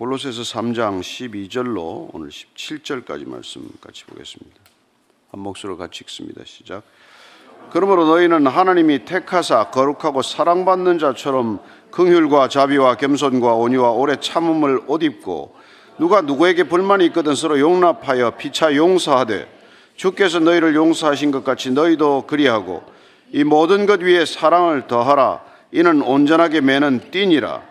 골로새서 3장 12절로 오늘 17절까지 말씀 같이 보겠습니다. 한 목소리로 같이 읽습니다. 시작. 그러므로 너희는 하나님이 택하사 거룩하고 사랑받는 자처럼 긍휼과 자비와 겸손과 온유와 오래 참음을 옷 입고 누가 누구에게 불만이 있거든 서로 용납하여 피차 용서하되 주께서 너희를 용서하신 것 같이 너희도 그리하고 이 모든 것 위에 사랑을 더하라 이는 온전하게 매는 띠니라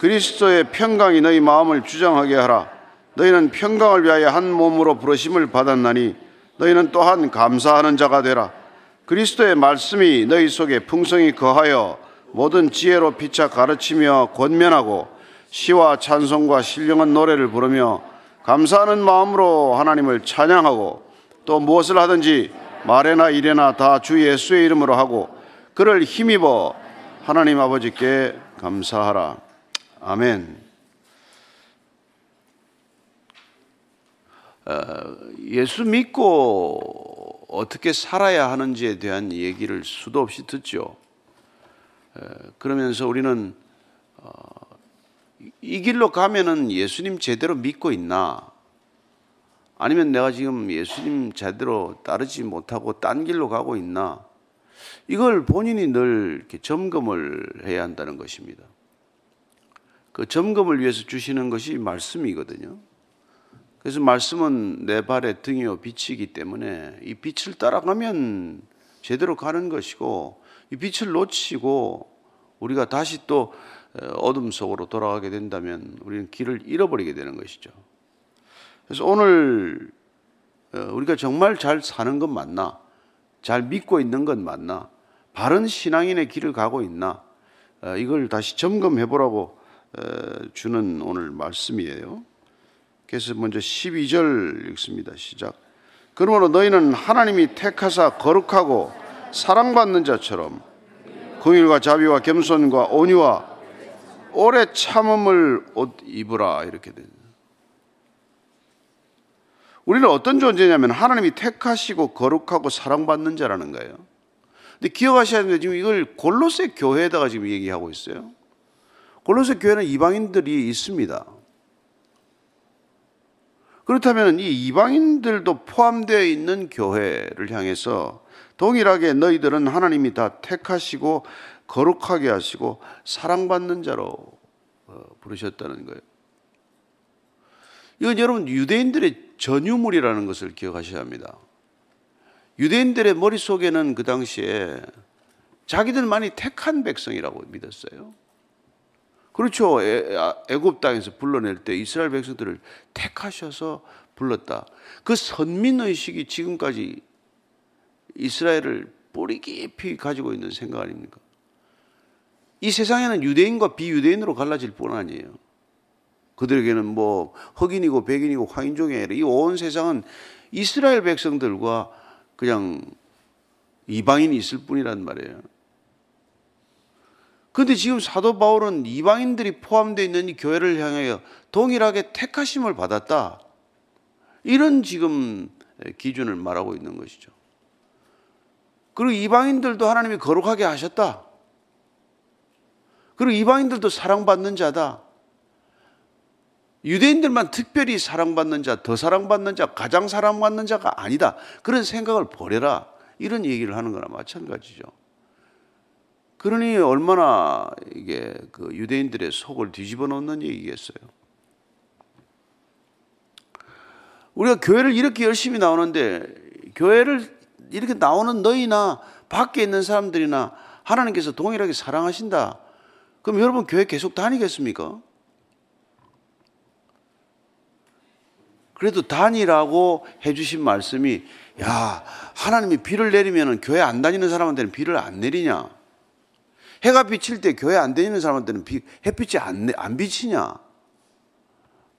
그리스도의 평강이 너희 마음을 주장하게 하라. 너희는 평강을 위하여 한 몸으로 부르심을 받았나니 너희는 또한 감사하는 자가 되라. 그리스도의 말씀이 너희 속에 풍성히 거하여 모든 지혜로 피차 가르치며 권면하고 시와 찬송과 신령한 노래를 부르며 감사하는 마음으로 하나님을 찬양하고 또 무엇을 하든지 말에나 일에나 다 주 예수의 이름으로 하고 그를 힘입어 하나님 아버지께 감사하라. 아멘. 어, 예수 믿고 어떻게 살아야 하는지에 대한 얘기를 수도 없이 듣죠. 어, 그러면서 우리는 어, 이 길로 가면은 예수님 제대로 믿고 있나? 아니면 내가 지금 예수님 제대로 따르지 못하고 딴 길로 가고 있나? 이걸 본인이 늘 이렇게 점검을 해야 한다는 것입니다. 그 점검을 위해서 주시는 것이 말씀이거든요. 그래서 말씀은 내 발의 등이요 빛이기 때문에 이 빛을 따라가면 제대로 가는 것이고 이 빛을 놓치고 우리가 다시 또 어둠 속으로 돌아가게 된다면 우리는 길을 잃어버리게 되는 것이죠. 그래서 오늘 우리가 정말 잘 사는 것 맞나? 잘 믿고 있는 것 맞나? 바른 신앙인의 길을 가고 있나? 이걸 다시 점검해 보라고 주는 오늘 말씀이에요. 그래서 먼저 12절 읽습니다. 시작. 그러므로 너희는 하나님이 택하사 거룩하고 사랑받는 자처럼 긍휼과 자비와 겸손과 온유와 오래 참음을 옷 입으라 이렇게 됩니다. 우리는 어떤 존재냐면 하나님이 택하시고 거룩하고 사랑받는 자라는 거예요. 근데 기억하셔야 되는데 지금 이걸 골로새 교회에다가 지금 얘기하고 있어요. 골로새 교회는 이방인들이 있습니다. 그렇다면 이 이방인들도 포함되어 있는 교회를 향해서 동일하게 너희들은 하나님이 다 택하시고 거룩하게 하시고 사랑받는 자로 어, 부르셨다는 거예요. 이건 여러분 유대인들의 전유물이라는 것을 기억하셔야 합니다. 유대인들의 머릿속에는 그 당시에 자기들만이 택한 백성이라고 믿었어요. 그렇죠. 아, 애굽 땅에서 불러낼 때 이스라엘 백성들을 택하셔서 불렀다. 그 선민 의식이 지금까지 이스라엘을 뿌리 깊이 가지고 있는 생각 아닙니까? 이 세상에는 유대인과 비유대인으로 갈라질 뿐 아니에요. 그들에게는 뭐 흑인이고 백인이고 황인종이 아니라 이 온 세상은 이스라엘 백성들과 그냥 이방인이 있을 뿐이란 말이에요. 그런데 지금 사도 바울은 이방인들이 포함되어 있는 이 교회를 향하여 동일하게 택하심을 받았다. 이런 지금 기준을 말하고 있는 것이죠. 그리고 이방인들도 하나님이 거룩하게 하셨다. 그리고 이방인들도 사랑받는 자다. 유대인들만 특별히 사랑받는 자, 더 사랑받는 자, 가장 사랑받는 자가 아니다. 그런 생각을 버려라. 이런 얘기를 하는 거나 마찬가지죠. 그러니 얼마나 이게 그 유대인들의 속을 뒤집어 놓는 얘기겠어요. 우리가 교회를 이렇게 열심히 나오는데 교회를 이렇게 나오는 너희나 밖에 있는 사람들이나 하나님께서 동일하게 사랑하신다. 그럼 여러분 교회 계속 다니겠습니까? 그래도 다니라고 해주신 말씀이 야 하나님이 비를 내리면 교회 안 다니는 사람한테는 비를 안 내리냐? 해가 비칠 때 교회 안 다니는 사람한테는 비, 햇빛이 안, 안 비치냐?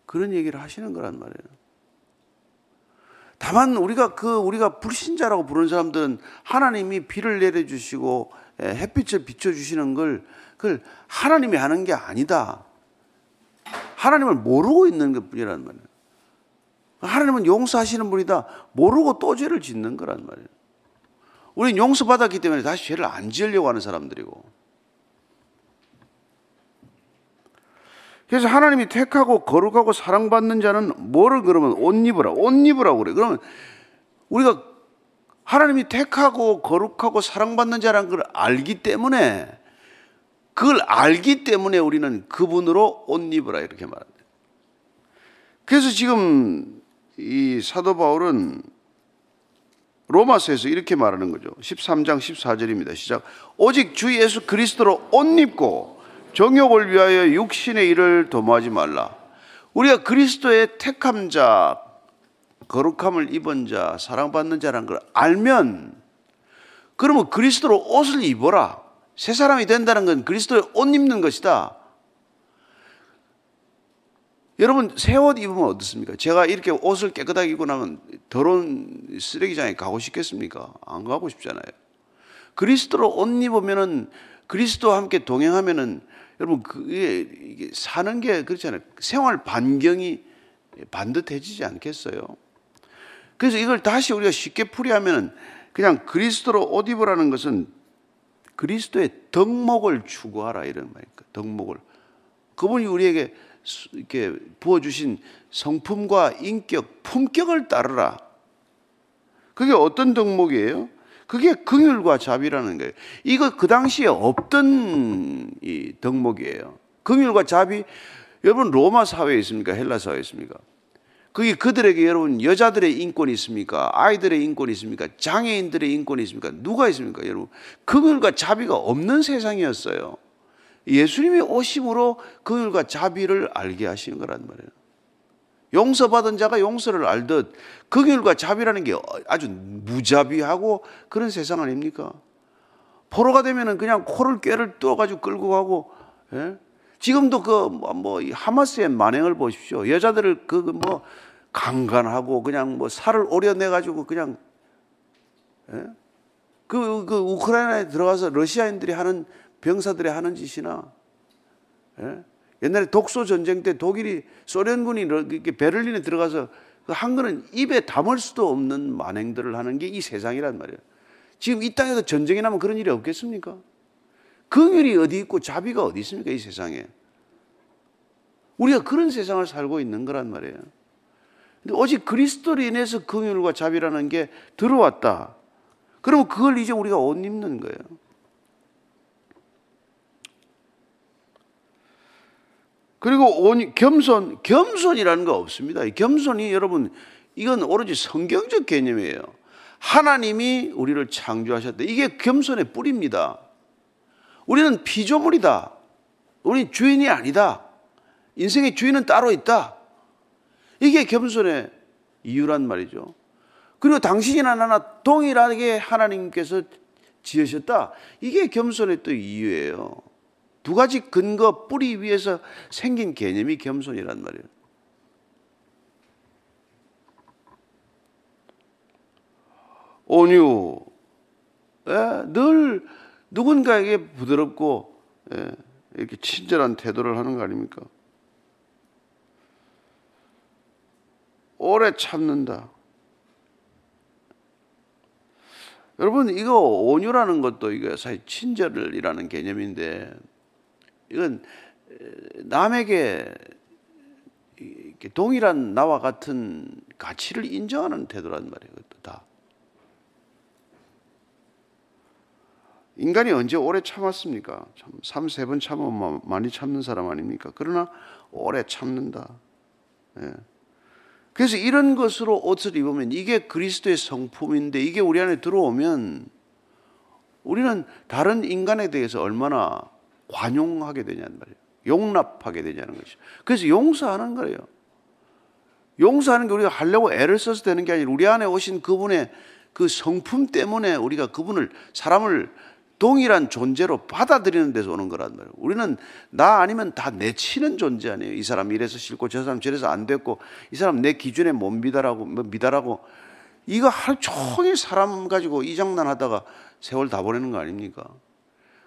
그런 얘기를 하시는 거란 말이에요. 다만 우리가 그 우리가 불신자라고 부르는 사람들은 하나님이 비를 내려주시고 햇빛을 비춰주시는 걸 그걸 하나님이 하는 게 아니다. 하나님을 모르고 있는 것 뿐이란 말이에요. 하나님은 용서하시는 분이다. 모르고 또 죄를 짓는 거란 말이에요. 우리는 용서받았기 때문에 다시 죄를 안 지으려고 하는 사람들이고. 그래서 하나님이 택하고 거룩하고 사랑받는 자는 뭐를 그러면 옷 입으라, 옷 입으라고 그래. 그러면 우리가 하나님이 택하고 거룩하고 사랑받는 자라는 걸 알기 때문에 그걸 알기 때문에 우리는 그분으로 옷 입으라 이렇게 말합니다. 그래서 지금 이 사도 바울은 로마서에서 이렇게 말하는 거죠. 13장 14절입니다. 시작. 오직 주 예수 그리스도로 옷 입고 정욕을 위하여 육신의 일을 도모하지 말라. 우리가 그리스도의 택함 자, 거룩함을 입은 자, 사랑받는 자라는 걸 알면 그러면 그리스도로 옷을 입어라. 새 사람이 된다는 건 그리스도의 옷 입는 것이다. 여러분 새 옷 입으면 어떻습니까? 제가 이렇게 옷을 깨끗하게 입고 나면 더러운 쓰레기장에 가고 싶겠습니까? 안 가고 싶잖아요. 그리스도로 옷 입으면은 그리스도와 함께 동행하면은 여러분 그게 이게 사는 게 그렇잖아요. 생활 반경이 반듯해지지 않겠어요? 그래서 이걸 다시 우리가 쉽게 풀이하면 그냥 그리스도로 옷 입으라는 것은 그리스도의 덕목을 추구하라 이런 말입니다. 덕목을 그분이 우리에게 이렇게 부어주신 성품과 인격, 품격을 따르라. 그게 어떤 덕목이에요? 그게 긍휼과 자비라는 거예요. 이거 그 당시에 없던 이 덕목이에요. 긍휼과 자비 여러분 로마 사회에 있습니까? 헬라 사회에 있습니까? 그게 그들에게 여러분 여자들의 인권이 있습니까? 아이들의 인권이 있습니까? 장애인들의 인권이 있습니까? 누가 있습니까? 여러분 긍휼과 자비가 없는 세상이었어요. 예수님이 오심으로 긍휼과 자비를 알게 하시는 거란 말이에요. 용서받은 자가 용서를 알듯 긍휼과 자비라는 게 아주 무자비하고 그런 세상 아닙니까? 포로가 되면은 그냥 코를 꾀를 뚫어가지고 끌고 가고, 예? 지금도 그 뭐 뭐 하마스의 만행을 보십시오. 여자들을 그 뭐 강간하고 그냥 뭐 살을 오려내 가지고 그냥 예? 그, 그 우크라이나에 들어가서 러시아인들이 하는 병사들이 하는 짓이나 예? 옛날에 독소 전쟁 때 독일이 소련군이 이렇게 베를린에 들어가서 그한 거는 입에 담을 수도 없는 만행들을 하는 게 이 세상이란 말이에요. 지금 이 땅에서 전쟁이 나면 그런 일이 없겠습니까? 긍휼이 어디 있고 자비가 어디 있습니까? 이 세상에. 우리가 그런 세상을 살고 있는 거란 말이에요. 근데 오직 그리스도로 인해서 긍휼과 자비라는 게 들어왔다. 그러면 그걸 이제 우리가 옷 입는 거예요. 그리고 온, 겸손, 겸손이라는 거 없습니다. 겸손이 여러분, 이건 오로지 성경적 개념이에요. 하나님이 우리를 창조하셨다. 이게 겸손의 뿌리입니다. 우리는 피조물이다. 우리 주인이 아니다. 인생의 주인은 따로 있다. 이게 겸손의 이유란 말이죠. 그리고 당신이나 나나 동일하게 하나님께서 지으셨다. 이게 겸손의 또 이유예요. 두 가지 근거 뿌리 위에서 생긴 개념이 겸손이란 말이에요. 온유, 예, 늘 누군가에게 부드럽고 예, 이렇게 친절한 태도를 하는 거 아닙니까? 오래 참는다. 여러분 이거 온유라는 것도 이거 사실 친절이라는 개념인데 이건 남에게 동일한 나와 같은 가치를 인정하는 태도란 말이에요. 다. 인간이 언제 오래 참았습니까? 참, 3, 세번 참으면 많이 참는 사람 아닙니까? 그러나 오래 참는다. 예. 그래서 이런 것으로 옷을 입으면 이게 그리스도의 성품인데 이게 우리 안에 들어오면 우리는 다른 인간에 대해서 얼마나 관용하게 되냐는 말이에요. 용납하게 되냐는 것이죠. 그래서 용서하는 거예요. 용서하는 게 우리가 하려고 애를 써서 되는 게 아니라 우리 안에 오신 그분의 그 성품 때문에 우리가 그분을 사람을 동일한 존재로 받아들이는 데서 오는 거란 말이에요. 우리는 나 아니면 다 내치는 존재 아니에요. 이 사람 이래서 싫고 저 사람 저래서 안 됐고 이 사람 내 기준에 못 미달하고 뭐 미달하고 이거 하루 종일 사람 가지고 이 장난하다가 세월 다 보내는 거 아닙니까?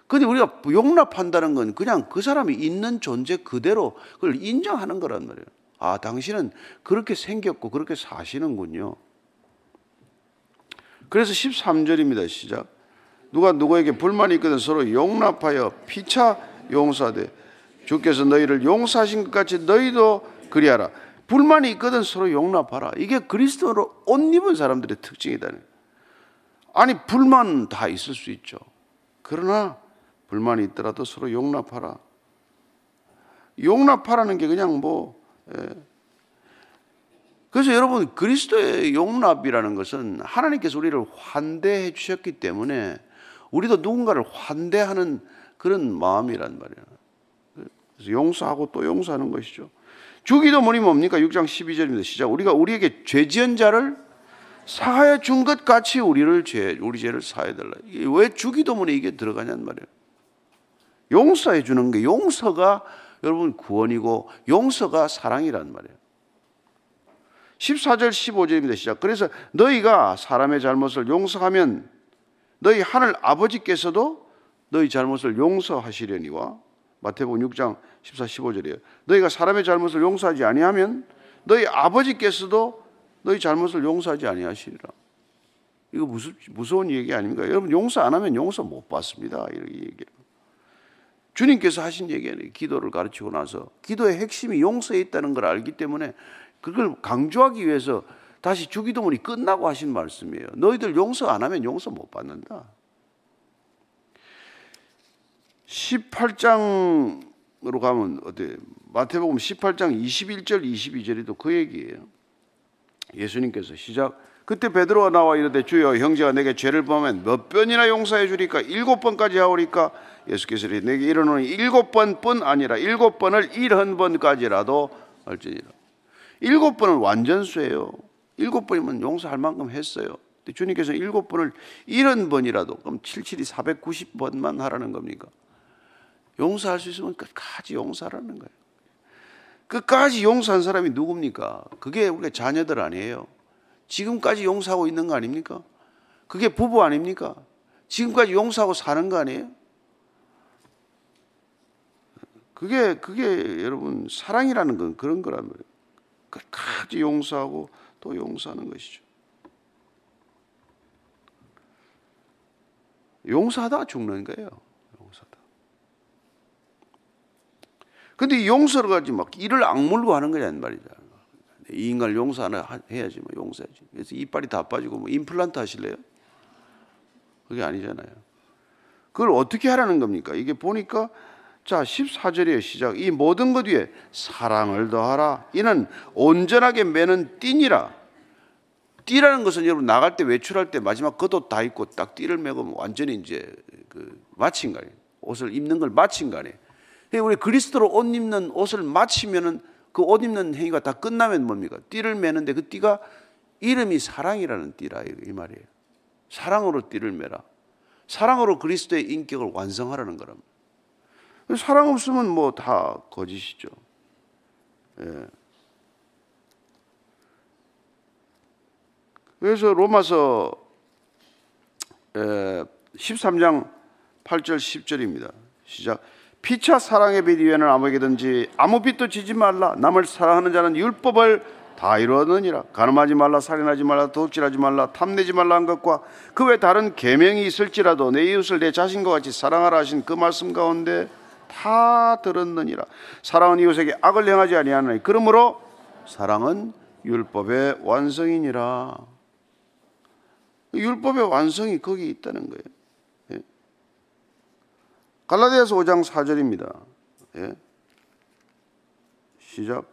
근데 우리가 용납한다는 건 그냥 그 사람이 있는 존재 그대로 그걸 인정하는 거란 말이에요. 아, 당신은 그렇게 생겼고 그렇게 사시는군요. 그래서 13절입니다. 시작. 누가 누구에게 불만이 있거든 서로 용납하여 피차 용서하되 주께서 너희를 용서하신 것 같이 너희도 그리하라. 불만이 있거든 서로 용납하라. 이게 그리스도로 옷 입은 사람들의 특징이다. 아니 불만 다 있을 수 있죠. 그러나 불만이 있더라도 서로 용납하라. 용납하라는 게 그냥 뭐 예. 그래서 여러분 그리스도의 용납이라는 것은 하나님께서 우리를 환대해 주셨기 때문에 우리도 누군가를 환대하는 그런 마음이란 말이에요. 그래서 용서하고 또 용서하는 것이죠. 주기도문이 뭡니까? 6장 12절입니다. 시작. 우리가 우리에게 죄 지은 자를 사하여 준 것 같이 우리를 죄, 우리 죄를 사해 달라. 왜 주기도문에 이게 들어가냔 말이에요. 용서해 주는 게 용서가 여러분 구원이고 용서가 사랑이란 말이에요. 14절 15절입니다. 시작. 그래서 너희가 사람의 잘못을 용서하면 너희 하늘 아버지께서도 너희 잘못을 용서하시려니와 마태복음 6장 14, 15절이에요. 너희가 사람의 잘못을 용서하지 아니하면 너희 아버지께서도 너희 잘못을 용서하지 아니하시리라. 이거 무슨 무서운 얘기 아닙니까? 여러분 용서 안 하면 용서 못 받습니다. 이렇게 얘기를. 주님께서 하신 얘기는 기도를 가르치고 나서 기도의 핵심이 용서에 있다는 걸 알기 때문에 그걸 강조하기 위해서 다시 주기도문이 끝나고 하신 말씀이에요. 너희들 용서 안 하면 용서 못 받는다. 18장으로 가면 어때? 마태복음 18장 21절 22절이 또 그 얘기예요. 예수님께서 시작 그때 베드로가 나와 이르되 주여 형제가 내게 죄를 범하면 몇 번이나 용서해 주리까? 일곱 번까지 하오리까? 예수께서 내게 이르노니 일곱 번뿐 아니라 일곱 번을 일흔 번까지라도 할지니라. 일곱 번은 완전수예요. 일곱 번이면 용서할 만큼 했어요. 주님께서 일곱 번을 일흔 번이라도 그럼 77이 490번만 하라는 겁니까? 용서할 수 있으면 끝까지 용서하라는 거예요. 끝까지 용서한 사람이 누굽니까? 그게 우리가 자녀들 아니에요 지금까지 용서하고 있는 거 아닙니까? 그게 부부 아닙니까? 지금까지 용서하고 사는 거 아니에요? 그게 그게 여러분 사랑이라는 건 그런 거란 말이에요. 끝까지 용서하고 또 용서하는 것이죠. 용서하다 죽는 거예요. 용서다. 근데 용서를 가지 막 이를 악물고 하는 거란 말이죠. 이 인간을 용서 하나 해야지 뭐 용서해야지. 그래서 이빨이 다 빠지고 뭐 임플란트 하실래요? 그게 아니잖아요. 그걸 어떻게 하라는 겁니까? 이게 보니까 자 14절의 시작 이 모든 것 위에 사랑을 더하라 이는 온전하게 매는 띠니라 띠라는 것은 여러분 나갈 때 외출할 때 마지막 겉옷 다 입고 딱 띠를 매고 완전히 이제 그 마친 거 아니에요 옷을 입는 걸 마친 거 아니에요 우리 그리스도로 옷 입는 옷을 마치면은 그 옷 입는 행위가 다 끝나면 뭡니까? 띠를 매는데 그 띠가 이름이 사랑이라는 띠라 이 말이에요. 사랑으로 띠를 매라. 사랑으로 그리스도의 인격을 완성하라는 거랍니다. 사랑 없으면 뭐 다 거짓이죠. 예. 그래서 로마서 13장 8절 10절입니다. 시작. 피차 사랑의 빛 위에는 아무에게든지 아무 빛도 지지 말라. 남을 사랑하는 자는 율법을 다 이루었느니라. 가늠하지 말라, 살인하지 말라, 도둑질하지 말라, 탐내지 말라 한 것과 그 외 다른 계명이 있을지라도 내 이웃을 내 자신과 같이 사랑하라 하신 그 말씀 가운데 다 들었느니라. 사랑은 이웃에게 악을 행하지 아니하나니 그러므로 사랑은 율법의 완성이니라. 율법의 완성이 거기 있다는 거예요. 갈라디아서 5장 4절입니다. 예. 시작.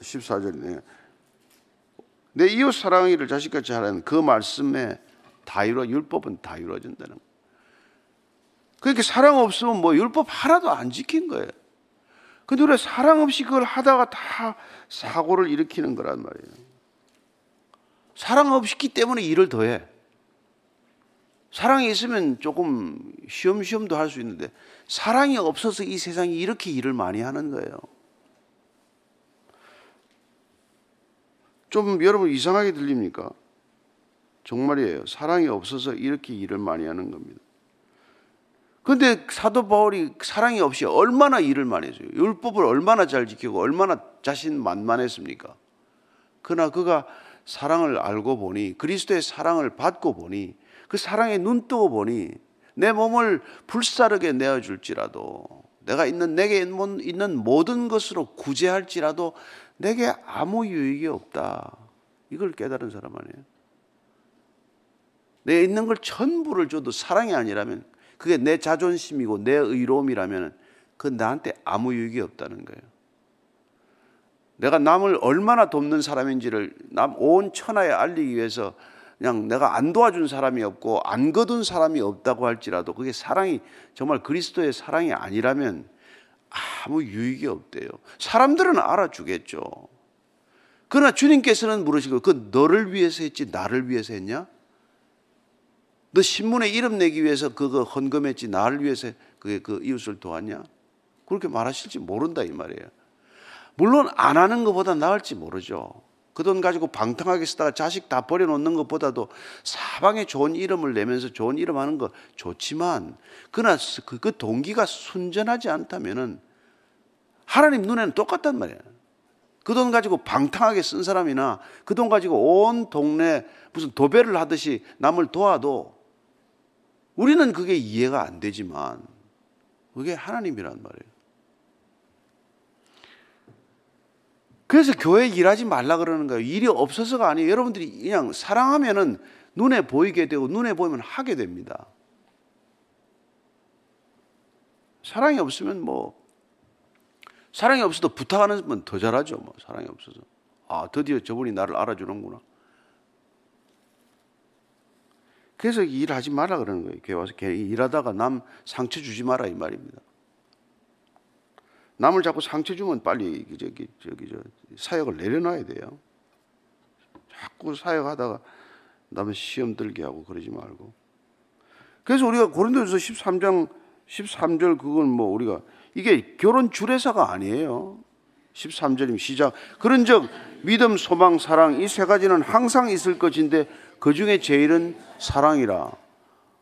14절이네. 내 이웃 사랑이를 자식같이 하라는 그 말씀에 다 이루어 율법은 다 이루어진다는 거예요. 그러니까 사랑 없으면 뭐 율법 하나도 안 지킨 거예요. 근데 우리 사랑 없이 그걸 하다가 다 사고를 일으키는 거란 말이에요. 사랑 없기 때문에 일을 더해. 사랑이 있으면 조금 쉬엄쉬엄도 할 수 있는데 사랑이 없어서 이 세상이 이렇게 일을 많이 하는 거예요. 좀 여러분 이상하게 들립니까? 정말이에요. 사랑이 없어서 이렇게 일을 많이 하는 겁니다. 근데 사도 바울이 사랑이 없이 얼마나 일을 많이 했어요. 율법을 얼마나 잘 지키고 얼마나 자신 만만했습니까? 그러나 그가 사랑을 알고 보니 그리스도의 사랑을 받고 보니 그 사랑에 눈 뜨고 보니 내 몸을 불사르게 내어줄지라도 내가 있는 내게 있는 모든 것으로 구제할지라도 내게 아무 유익이 없다. 이걸 깨달은 사람 아니에요. 내 있는 걸 전부를 줘도 사랑이 아니라면 그게 내 자존심이고 내 의로움이라면 그 나한테 아무 유익이 없다는 거예요. 내가 남을 얼마나 돕는 사람인지를 남 온 천하에 알리기 위해서 그냥 내가 안 도와준 사람이 없고 안 거둔 사람이 없다고 할지라도 그게 사랑이 정말 그리스도의 사랑이 아니라면 아무 유익이 없대요. 사람들은 알아주겠죠. 그러나 주님께서는 물으시고 그 너를 위해서 했지 나를 위해서 했냐? 너 신문에 이름 내기 위해서 그거 헌금했지 나를 위해서 그게 그 이웃을 도왔냐? 그렇게 말하실지 모른다 이 말이에요. 물론 안 하는 것보다 나을지 모르죠. 그 돈 가지고 방탕하게 쓰다가 자식 다 버려놓는 것보다도 사방에 좋은 이름을 내면서 좋은 이름 하는 거 좋지만 그러나 그, 그 동기가 순전하지 않다면은 하나님 눈에는 똑같단 말이에요. 그돈 가지고 방탕하게 쓴 사람이나 그 돈 가지고 온 동네 무슨 도배를 하듯이 남을 도와도 우리는 그게 이해가 안 되지만 그게 하나님이란 말이에요. 그래서 교회 일하지 말라 그러는 거예요. 일이 없어서가 아니에요. 여러분들이 그냥 사랑하면은 눈에 보이게 되고 눈에 보이면 하게 됩니다. 사랑이 없으면 뭐 사랑이 없어도 부탁하는 분 더 잘하죠. 뭐 사랑이 없어서 아 드디어 저분이 나를 알아주는구나. 그래서 일하지 마라 그러는 거예요. 교회 와서 일하다가 남 상처 주지 마라 이 말입니다. 남을 자꾸 상처 주면 빨리 저기 저기 저 사역을 내려놔야 돼요. 자꾸 사역하다가 남의 시험 들게 하고 그러지 말고. 그래서 우리가 고린도전서 13장 13절 그건 뭐 우리가 이게 결혼 주례사가 아니에요. 13절임 시작. 그런즉 믿음, 소망, 사랑 이 세 가지는 항상 있을 것인데 그 중에 제일은 사랑이라.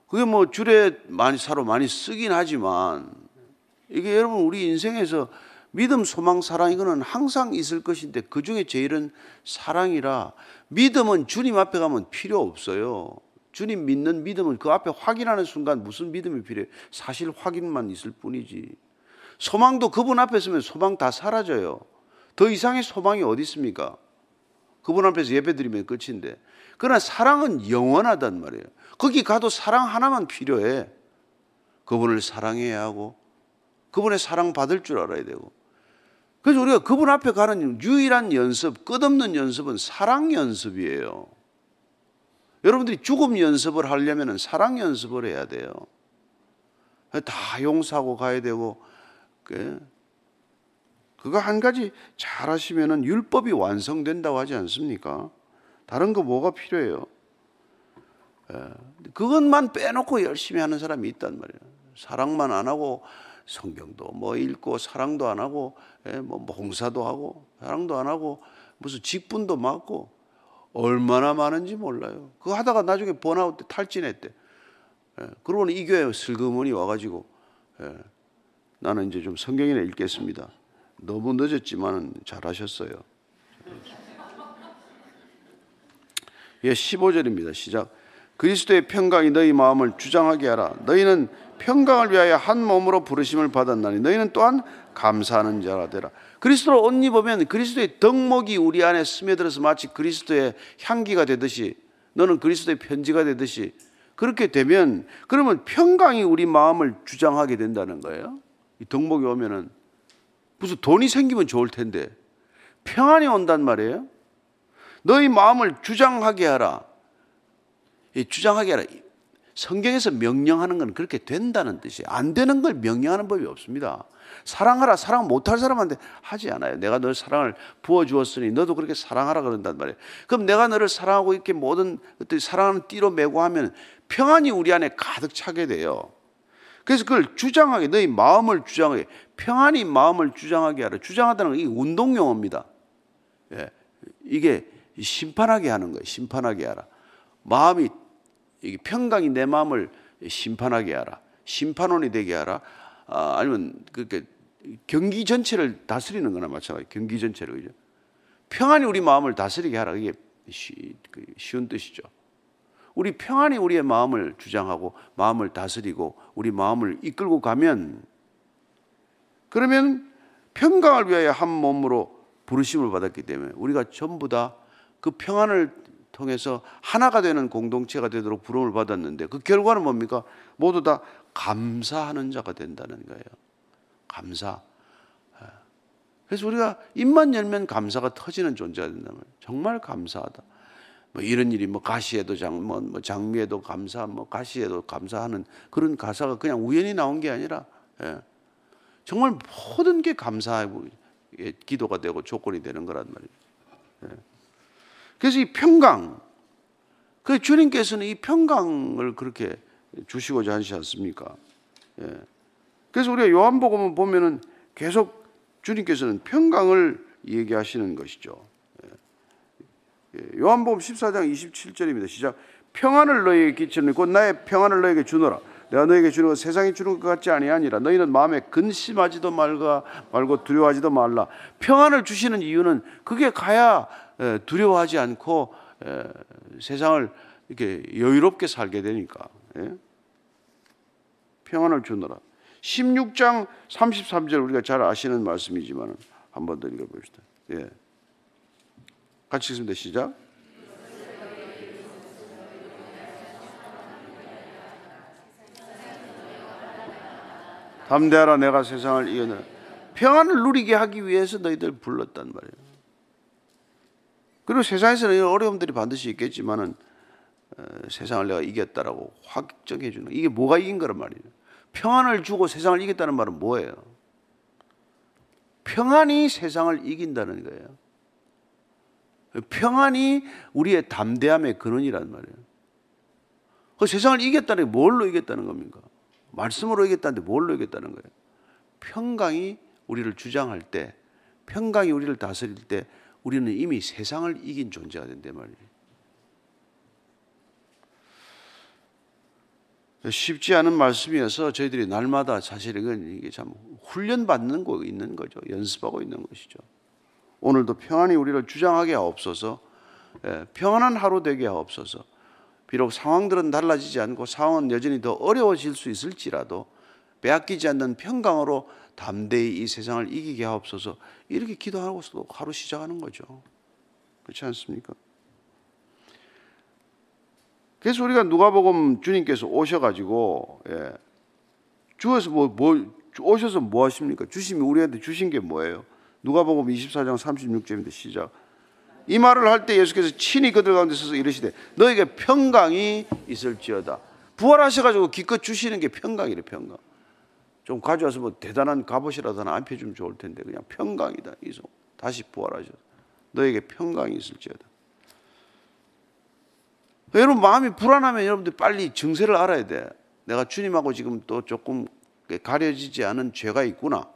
그게 뭐 주례 많이 사로 많이 쓰긴 하지만 이게 여러분 우리 인생에서 믿음, 소망, 사랑 이거는 항상 있을 것인데 그 중에 제일은 사랑이라 믿음은 주님 앞에 가면 필요 없어요. 주님 믿는 믿음은 그 앞에 확인하는 순간 무슨 믿음이 필요해? 사실 확인만 있을 뿐이지. 소망도 그분 앞에 서면 소망 다 사라져요. 더 이상의 소망이 어디 있습니까? 그분 앞에서 예배 드리면 끝인데. 그러나 사랑은 영원하단 말이에요. 거기 가도 사랑 하나만 필요해. 그분을 사랑해야 하고, 그분의 사랑 받을 줄 알아야 되고, 그래서 우리가 그분 앞에 가는 유일한 연습, 끝없는 연습은 사랑 연습이에요. 여러분들이 죽음 연습을 하려면 사랑 연습을 해야 돼요. 다 용서하고 가야 되고, 그거 한 가지 잘 하시면 율법이 완성된다고 하지 않습니까? 다른 거 뭐가 필요해요? 그것만 빼놓고 열심히 하는 사람이 있단 말이에요. 사랑만 안 하고 성경도 뭐 읽고 사랑도 안 하고 예, 뭐 봉사도 하고 사랑도 안 하고 무슨 직분도 맡고 얼마나 많은지 몰라요. 그거 하다가 나중에 번아웃 때 탈진했대. 예, 그러고는 이 교회 슬그머니 와가지고 예, 나는 이제 좀 성경이나 읽겠습니다. 너무 늦었지만 잘하셨어요. 예, 15절입니다. 시작. 그리스도의 평강이 너희 마음을 주장하게 하라. 너희는 평강을 위하여 한 몸으로 부르심을 받았나니 너희는 또한 감사하는 자라 되라. 그리스도로 옷 입으면 그리스도의 덕목이 우리 안에 스며들어서 마치 그리스도의 향기가 되듯이 너는 그리스도의 편지가 되듯이 그렇게 되면 그러면 평강이 우리 마음을 주장하게 된다는 거예요. 이 덕목이 오면은 무슨 돈이 생기면 좋을 텐데 평안이 온단 말이에요. 너희 마음을 주장하게 하라. 주장하게 하라. 성경에서 명령하는 건 그렇게 된다는 뜻이에요. 안 되는 걸 명령하는 법이 없습니다. 사랑하라, 사랑 못할 사람한테 하지 않아요. 내가 널 사랑을 부어주었으니 너도 그렇게 사랑하라 그런단 말이에요. 그럼 내가 너를 사랑하고 이렇게 모든 것들이 사랑하는 띠로 메고 하면 평안이 우리 안에 가득 차게 돼요. 그래서 그걸 주장하게, 너희 마음을 주장하게, 평안히 마음을 주장하게 하라. 주장하다는 건 이 운동 용어입니다. 예. 이게 심판하게 하는 거예요. 심판하게 하라. 마음이 평강이 내 마음을 심판하게 하라. 심판원이 되게 하라. 아, 니면 그렇게 경기 전체를 다스리는 거나 마찬가지. 경기 전체를 그죠. 평안이 우리 마음을 다스리게 하라. 이게 쉬, 그 쉬운 뜻이죠. 우리 평안이 우리의 마음을 주장하고 마음을 다스리고 우리 마음을 이끌고 가면 그러면 평강을 위하여 한 몸으로 부르심을 받았기 때문에 우리가 전부 다 그 평안을 통해서 하나가 되는 공동체가 되도록 부름을 받았는데 그 결과는 뭡니까? 모두 다 감사하는 자가 된다는 거예요. 감사. 예. 그래서 우리가 입만 열면 감사가 터지는 존재가 된다면 정말 감사하다. 뭐 이런 일이 뭐 가시에도 장, 뭐, 뭐 장미에도 감사, 뭐 가시에도 감사하는 그런 가사가 그냥 우연히 나온 게 아니라 예. 정말 모든 게 예, 기도가 되고 조건이 되는 거란 말이에요. 예. 그래서 이 평강, 그 주님께서는 이 평강을 그렇게 주시고자 하지 않습니까? 예. 그래서 우리가 요한복음을 보면은 계속 주님께서는 평강을 얘기하시는 것이죠. 예. 예. 요한복음 14장 27절입니다. 시작. 평안을 너희에게 끼치는 곧 나의 평안을 너희에게 주노라. 내가 너에게 주는 것 세상이 주는 것 같지 아니하니라. 너희는 마음에 근심하지도 말고 두려워하지도 말라. 평안을 주시는 이유는 그게 가야 두려워하지 않고 세상을 이렇게 여유롭게 살게 되니까. 예? 평안을 주노라. 16장 33절 우리가 잘 아시는 말씀이지만 한 번 더 읽어봅시다. 예. 같이 읽습니다. 시작. 담대하라 내가 세상을 이겨내 평안을 누리게 하기 위해서 너희들 불렀단 말이에요. 그리고 세상에서는 어려움들이 반드시 있겠지만은 어, 세상을 내가 이겼다라고 확정해 주는 이게 뭐가 이긴 거란 말이에요. 평안을 주고 세상을 이겼다는 말은 뭐예요? 평안이 세상을 이긴다는 거예요. 평안이 우리의 담대함의 근원이란 말이에요. 그 세상을 이겼다는 게 뭘로 이겼다는 겁니까? 말씀으로 이겼다는데 뭘로 이겼다는 거예요? 평강이 우리를 주장할 때, 평강이 우리를 다스릴 때 우리는 이미 세상을 이긴 존재가 된단 말이에요. 쉽지 않은 말씀이어서 저희들이 날마다 사실은 이게 참 훈련받는 거 있는 거죠. 연습하고 있는 것이죠. 오늘도 평안이 우리를 주장하게 하옵소서, 예, 평안한 하루 되게 하옵소서. 비록 상황들은 달라지지 않고 상황은 여전히 더 어려워질 수 있을지라도 빼앗기지 않는 평강으로 담대히 이 세상을 이기게 하옵소서 이렇게 기도하고서 하루 시작하는 거죠. 그렇지 않습니까? 그래서 우리가 누가복음 주님께서 오셔가지고 예, 주어서 뭐, 뭐 오셔서 뭐 하십니까? 주심이 우리한테 주신 게 뭐예요? 누가복음 24장 36절인데 시작. 이 말을 할 때 예수께서 친히 그들 가운데 서서 이르시되 너에게 평강이 있을지어다. 부활하셔가지고 기껏 주시는 게 평강이래 평강. 좀 가져와서 뭐 대단한 갑옷이라도 하나 안 펴주면 좋을 텐데 그냥 평강이다. 이소 다시 부활하셔. 너에게 평강이 있을지어다. 여러분 마음이 불안하면 여러분들 빨리 증세를 알아야 돼. 내가 주님하고 지금 또 조금 가려지지 않은 죄가 있구나.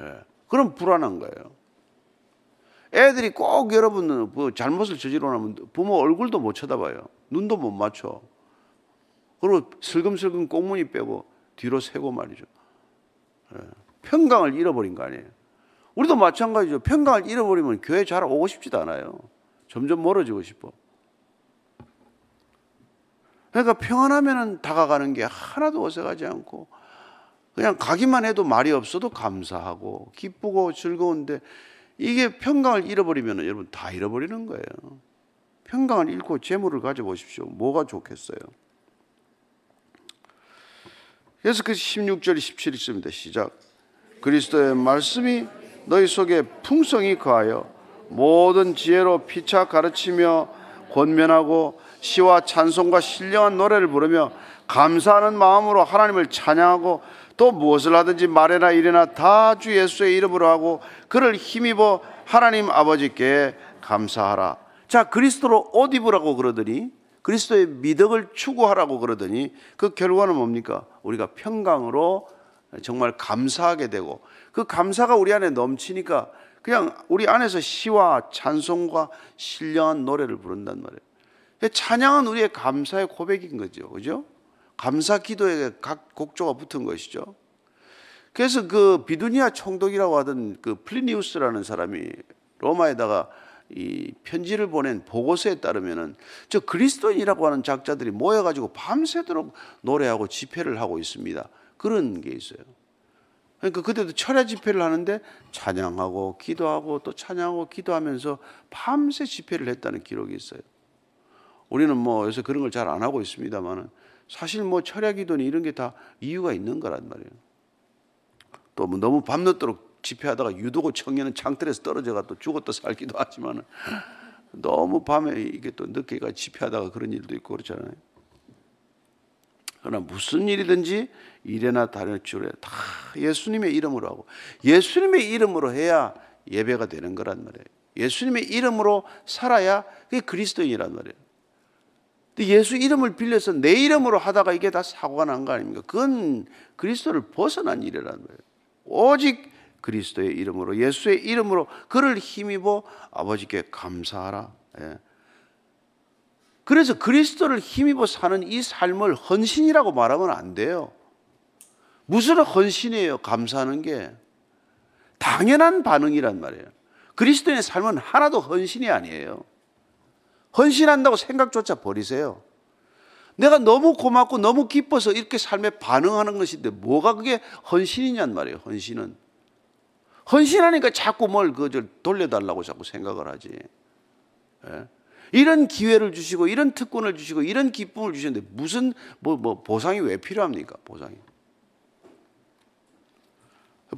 예. 그럼 불안한 거예요. 애들이 꼭 여러분 뭐 잘못을 저지르고 나면 부모 얼굴도 못 쳐다봐요. 눈도 못 맞춰. 그리고 슬금슬금 꽁무니 빼고 뒤로 세고 말이죠. 예. 평강을 잃어버린 거 아니에요. 우리도 마찬가지죠. 평강을 잃어버리면 교회 잘 오고 싶지도 않아요. 점점 멀어지고 싶어. 그러니까 평안하면 다가가는 게 하나도 어색하지 않고 그냥 가기만 해도 말이 없어도 감사하고 기쁘고 즐거운데 이게 평강을 잃어버리면 여러분 다 잃어버리는 거예요. 평강을 잃고 재물을 가져보십시오. 뭐가 좋겠어요? 그래서 그 16절 17절입니다. 시작. 그리스도의 말씀이 너희 속에 풍성히 거하여 모든 지혜로 피차 가르치며 권면하고 시와 찬송과 신령한 노래를 부르며 감사하는 마음으로 하나님을 찬양하고 또 무엇을 하든지 말해나 이래나 다 주 예수의 이름으로 하고 그를 힘입어 하나님 아버지께 감사하라. 자, 그리스도로 옷 입으라고 그러더니 그리스도의 미덕을 추구하라고 그러더니 그 결과는 뭡니까? 우리가 평강으로 정말 감사하게 되고 그 감사가 우리 안에 넘치니까 그냥 우리 안에서 시와 찬송과 신령한 노래를 부른단 말이에요. 찬양은 우리의 감사의 고백인 거죠. 그죠? 감사 기도에 각 곡조가 붙은 것이죠. 그래서 그 비두니아 총독이라고 하던 그 플리니우스라는 사람이 로마에다가 이 편지를 보낸 보고서에 따르면은 저 그리스도인이라고 하는 작자들이 모여가지고 밤새도록 노래하고 집회를 하고 있습니다. 그런 게 있어요. 그러니까 그때도 철야 집회를 하는데 찬양하고 기도하고 또 찬양하고 기도하면서 밤새 집회를 했다는 기록이 있어요. 우리는 뭐 요새 그런 걸 잘 안 하고 있습니다만은 사실 뭐 철야 기도는 이런 게 다 이유가 있는 거란 말이에요. 또 뭐 너무 밤늦도록 집회하다가 유도고 청년은 창틀에서 떨어져가 또 죽었다 살기도 하지만 너무 밤에 이게 또 늦게가 집회하다가 그런 일도 있고 그렇잖아요. 그러나 무슨 일이든지 이래나 다를 줄에 다 예수님의 이름으로 하고 예수님의 이름으로 해야 예배가 되는 거란 말이에요. 예수님의 이름으로 살아야 그게 그리스도인이란 말이에요. 근데 예수 이름을 빌려서 내 이름으로 하다가 이게 다 사고가 난 거 아닙니까? 그건 그리스도를 벗어난 일이란 말이에요. 오직 그리스도의 이름으로 예수의 이름으로 그를 힘입어 아버지께 감사하라. 예. 그래서 그리스도를 힘입어 사는 이 삶을 헌신이라고 말하면 안 돼요. 무슨 헌신이에요? 감사하는 게 당연한 반응이란 말이에요. 그리스도의 삶은 하나도 헌신이 아니에요. 헌신한다고 생각조차 버리세요. 내가 너무 고맙고 너무 기뻐서 이렇게 삶에 반응하는 것인데 뭐가 그게 헌신이냔 말이에요. 헌신은. 헌신하니까 자꾸 뭘 그저 돌려달라고 자꾸 생각을 하지. 예? 이런 기회를 주시고 이런 특권을 주시고 이런 기쁨을 주셨는데 무슨 뭐, 뭐 보상이 왜 필요합니까? 보상이.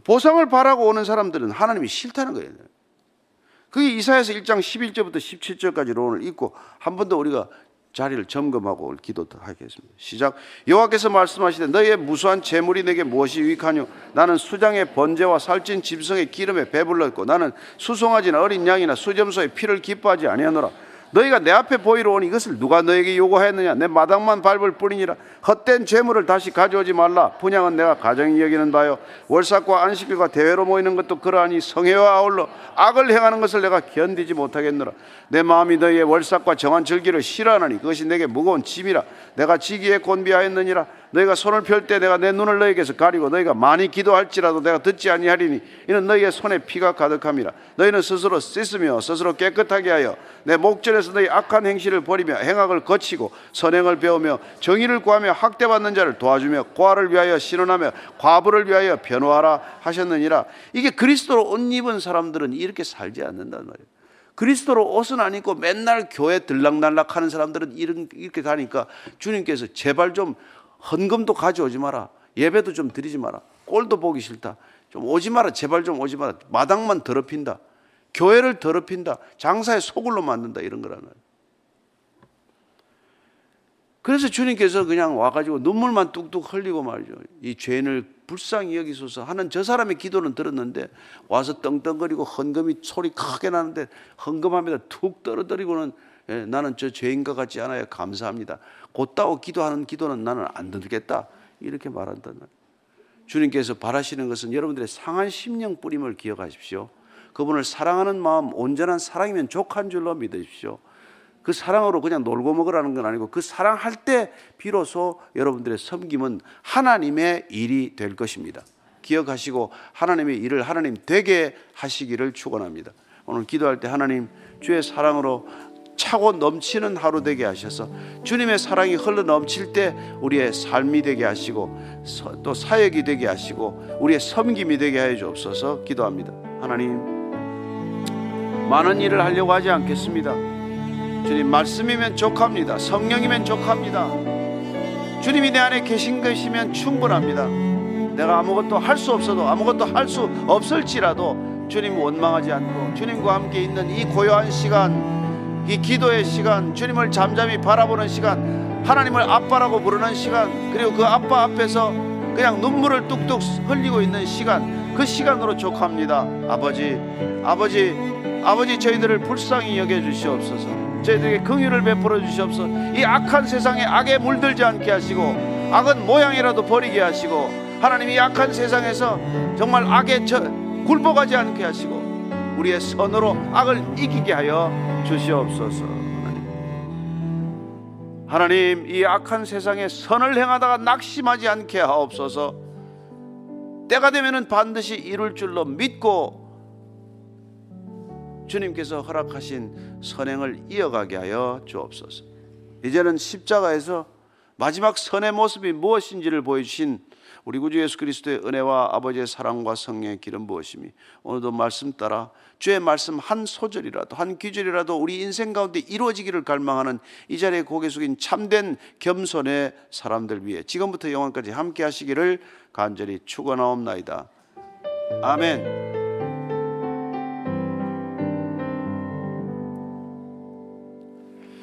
보상을 바라고 오는 사람들은 하나님이 싫다는 거예요. 그게 이사야서 1장 11절부터 17절까지로 오늘 읽고 한 번 더 우리가 자리를 점검하고 기도하겠습니다. 시작. 여호와께서 말씀하시되 너희의 무수한 재물이 내게 무엇이 유익하뇨? 나는 수장의 번제와 살찐 짐승의 기름에 배불렀고 나는 수송아지나 어린 양이나 수점소의 피를 기뻐하지 아니하노라. 너희가 내 앞에 보이러 오니 이것을 누가 너에게 요구하였느냐? 내 마당만 밟을 뿐이니라. 헛된 죄물을 다시 가져오지 말라. 분양은 내가 가정이 여기는 바요. 월삭과 안식일과 대회로 모이는 것도 그러하니 성회와 아울러 악을 행하는 것을 내가 견디지 못하겠노라. 내 마음이 너희의 월삭과 정한 절기를 싫어하느니 그것이 내게 무거운 짐이라. 내가 지기에 곤비하였느니라 너희가 손을 펼 때 내가 내 눈을 너희에게서 가리고 너희가 많이 기도할지라도 내가 듣지 아니하리니 이는 너희의 손에 피가 가득함이라 너희는 스스로 씻으며 스스로 깨끗하게 하여 내 목전에서 너희 악한 행실을 버리며 행악을 거치고 선행을 배우며 정의를 구하며 학대받는 자를 도와주며 고아를 위하여 신원하며 과부를 위하여 변호하라 하셨느니라. 이게 그리스도로 옷 입은 사람들은 이렇게 살지 않는단 말이에요. 그리스도로 옷은 안 입고 맨날 교회 들락날락 하는 사람들은 이렇게 가니까 주님께서 제발 좀 헌금도 가져오지 마라. 예배도 좀 드리지 마라. 꼴도 보기 싫다. 좀 오지 마라. 제발 좀 오지 마라. 마당만 더럽힌다. 교회를 더럽힌다. 장사에 소굴로 만든다. 이런 거라는. 그래서 주님께서 그냥 와가지고 눈물만 뚝뚝 흘리고 말이죠. 이 죄인을 불쌍히 여기소서 하는 저 사람의 기도는 들었는데 와서 떵떵거리고 헌금이 소리 크게 나는데 헌금합니다. 툭 떨어뜨리고는 예, 나는 저 죄인과 같지 않아요. 감사합니다. 곧다고 기도하는 기도는 나는 안 듣겠다. 이렇게 말이에요. 주님께서 바라시는 것은 여러분들의 상한 심령 뿌림을 기억하십시오. 그분을 사랑하는 마음, 온전한 사랑이면 족한 줄로 믿으십시오. 그 사랑으로 그냥 놀고 먹으라는 건 아니고 그 사랑할 때 비로소 여러분들의 섬김은 하나님의 일이 될 것입니다. 기억하시고 하나님의 일을 하나님 되게 하시기를 축원합니다. 오늘 기도할 때 하나님 주의 사랑으로 차고 넘치는 하루 되게 하셔서 주님의 사랑이 흘러 넘칠 때 우리의 삶이 되게 하시고 또 사역이 되게 하시고 우리의 섬김이 되게 하여 주옵소서 기도합니다. 하나님 많은 일을 하려고 하지 않겠습니다. 주님 말씀이면 족합니다. 성령이면 족합니다. 주님이 내 안에 계신 것이면 충분합니다. 내가 아무것도 할 수 없어도 아무것도 할 수 없을지라도 주님 원망하지 않고 주님과 함께 있는 이 고요한 시간 이 기도의 시간, 주님을 잠잠히 바라보는 시간, 하나님을 아빠라고 부르는 시간, 그리고 그 아빠 앞에서 그냥 눈물을 뚝뚝 흘리고 있는 시간, 그 시간으로 족합니다. 아버지, 아버지, 아버지 저희들을 불쌍히 여겨 주시옵소서. 저희들에게 긍휼을 베풀어 주시옵소서. 이 악한 세상에 악에 물들지 않게 하시고 악은 모양이라도 버리게 하시고 하나님이 악한 세상에서 정말 악에 저, 굴복하지 않게 하시고 우리의 선으로 악을 이기게 하여 주시옵소서. 하나님, 이 악한 세상에 선을 행하다가 낙심하지 않게 하옵소서. 때가 되면은 반드시 이룰 줄로 믿고 주님께서 허락하신 선행을 이어가게 하여 주옵소서. 이제는 십자가에서 마지막 선의 모습이 무엇인지를 보여주신 우리 구주 예수 그리스도의 은혜와 아버지의 사랑과 성령의 길은 무엇이니 오늘도 말씀 따라 주의 말씀 한 소절이라도 한 귀절이라도 우리 인생 가운데 이루어지기를 갈망하는 이 자리에 고개 숙인 참된 겸손의 사람들 위해 지금부터 영원까지 함께 하시기를 간절히 축원하옵나이다. 아멘.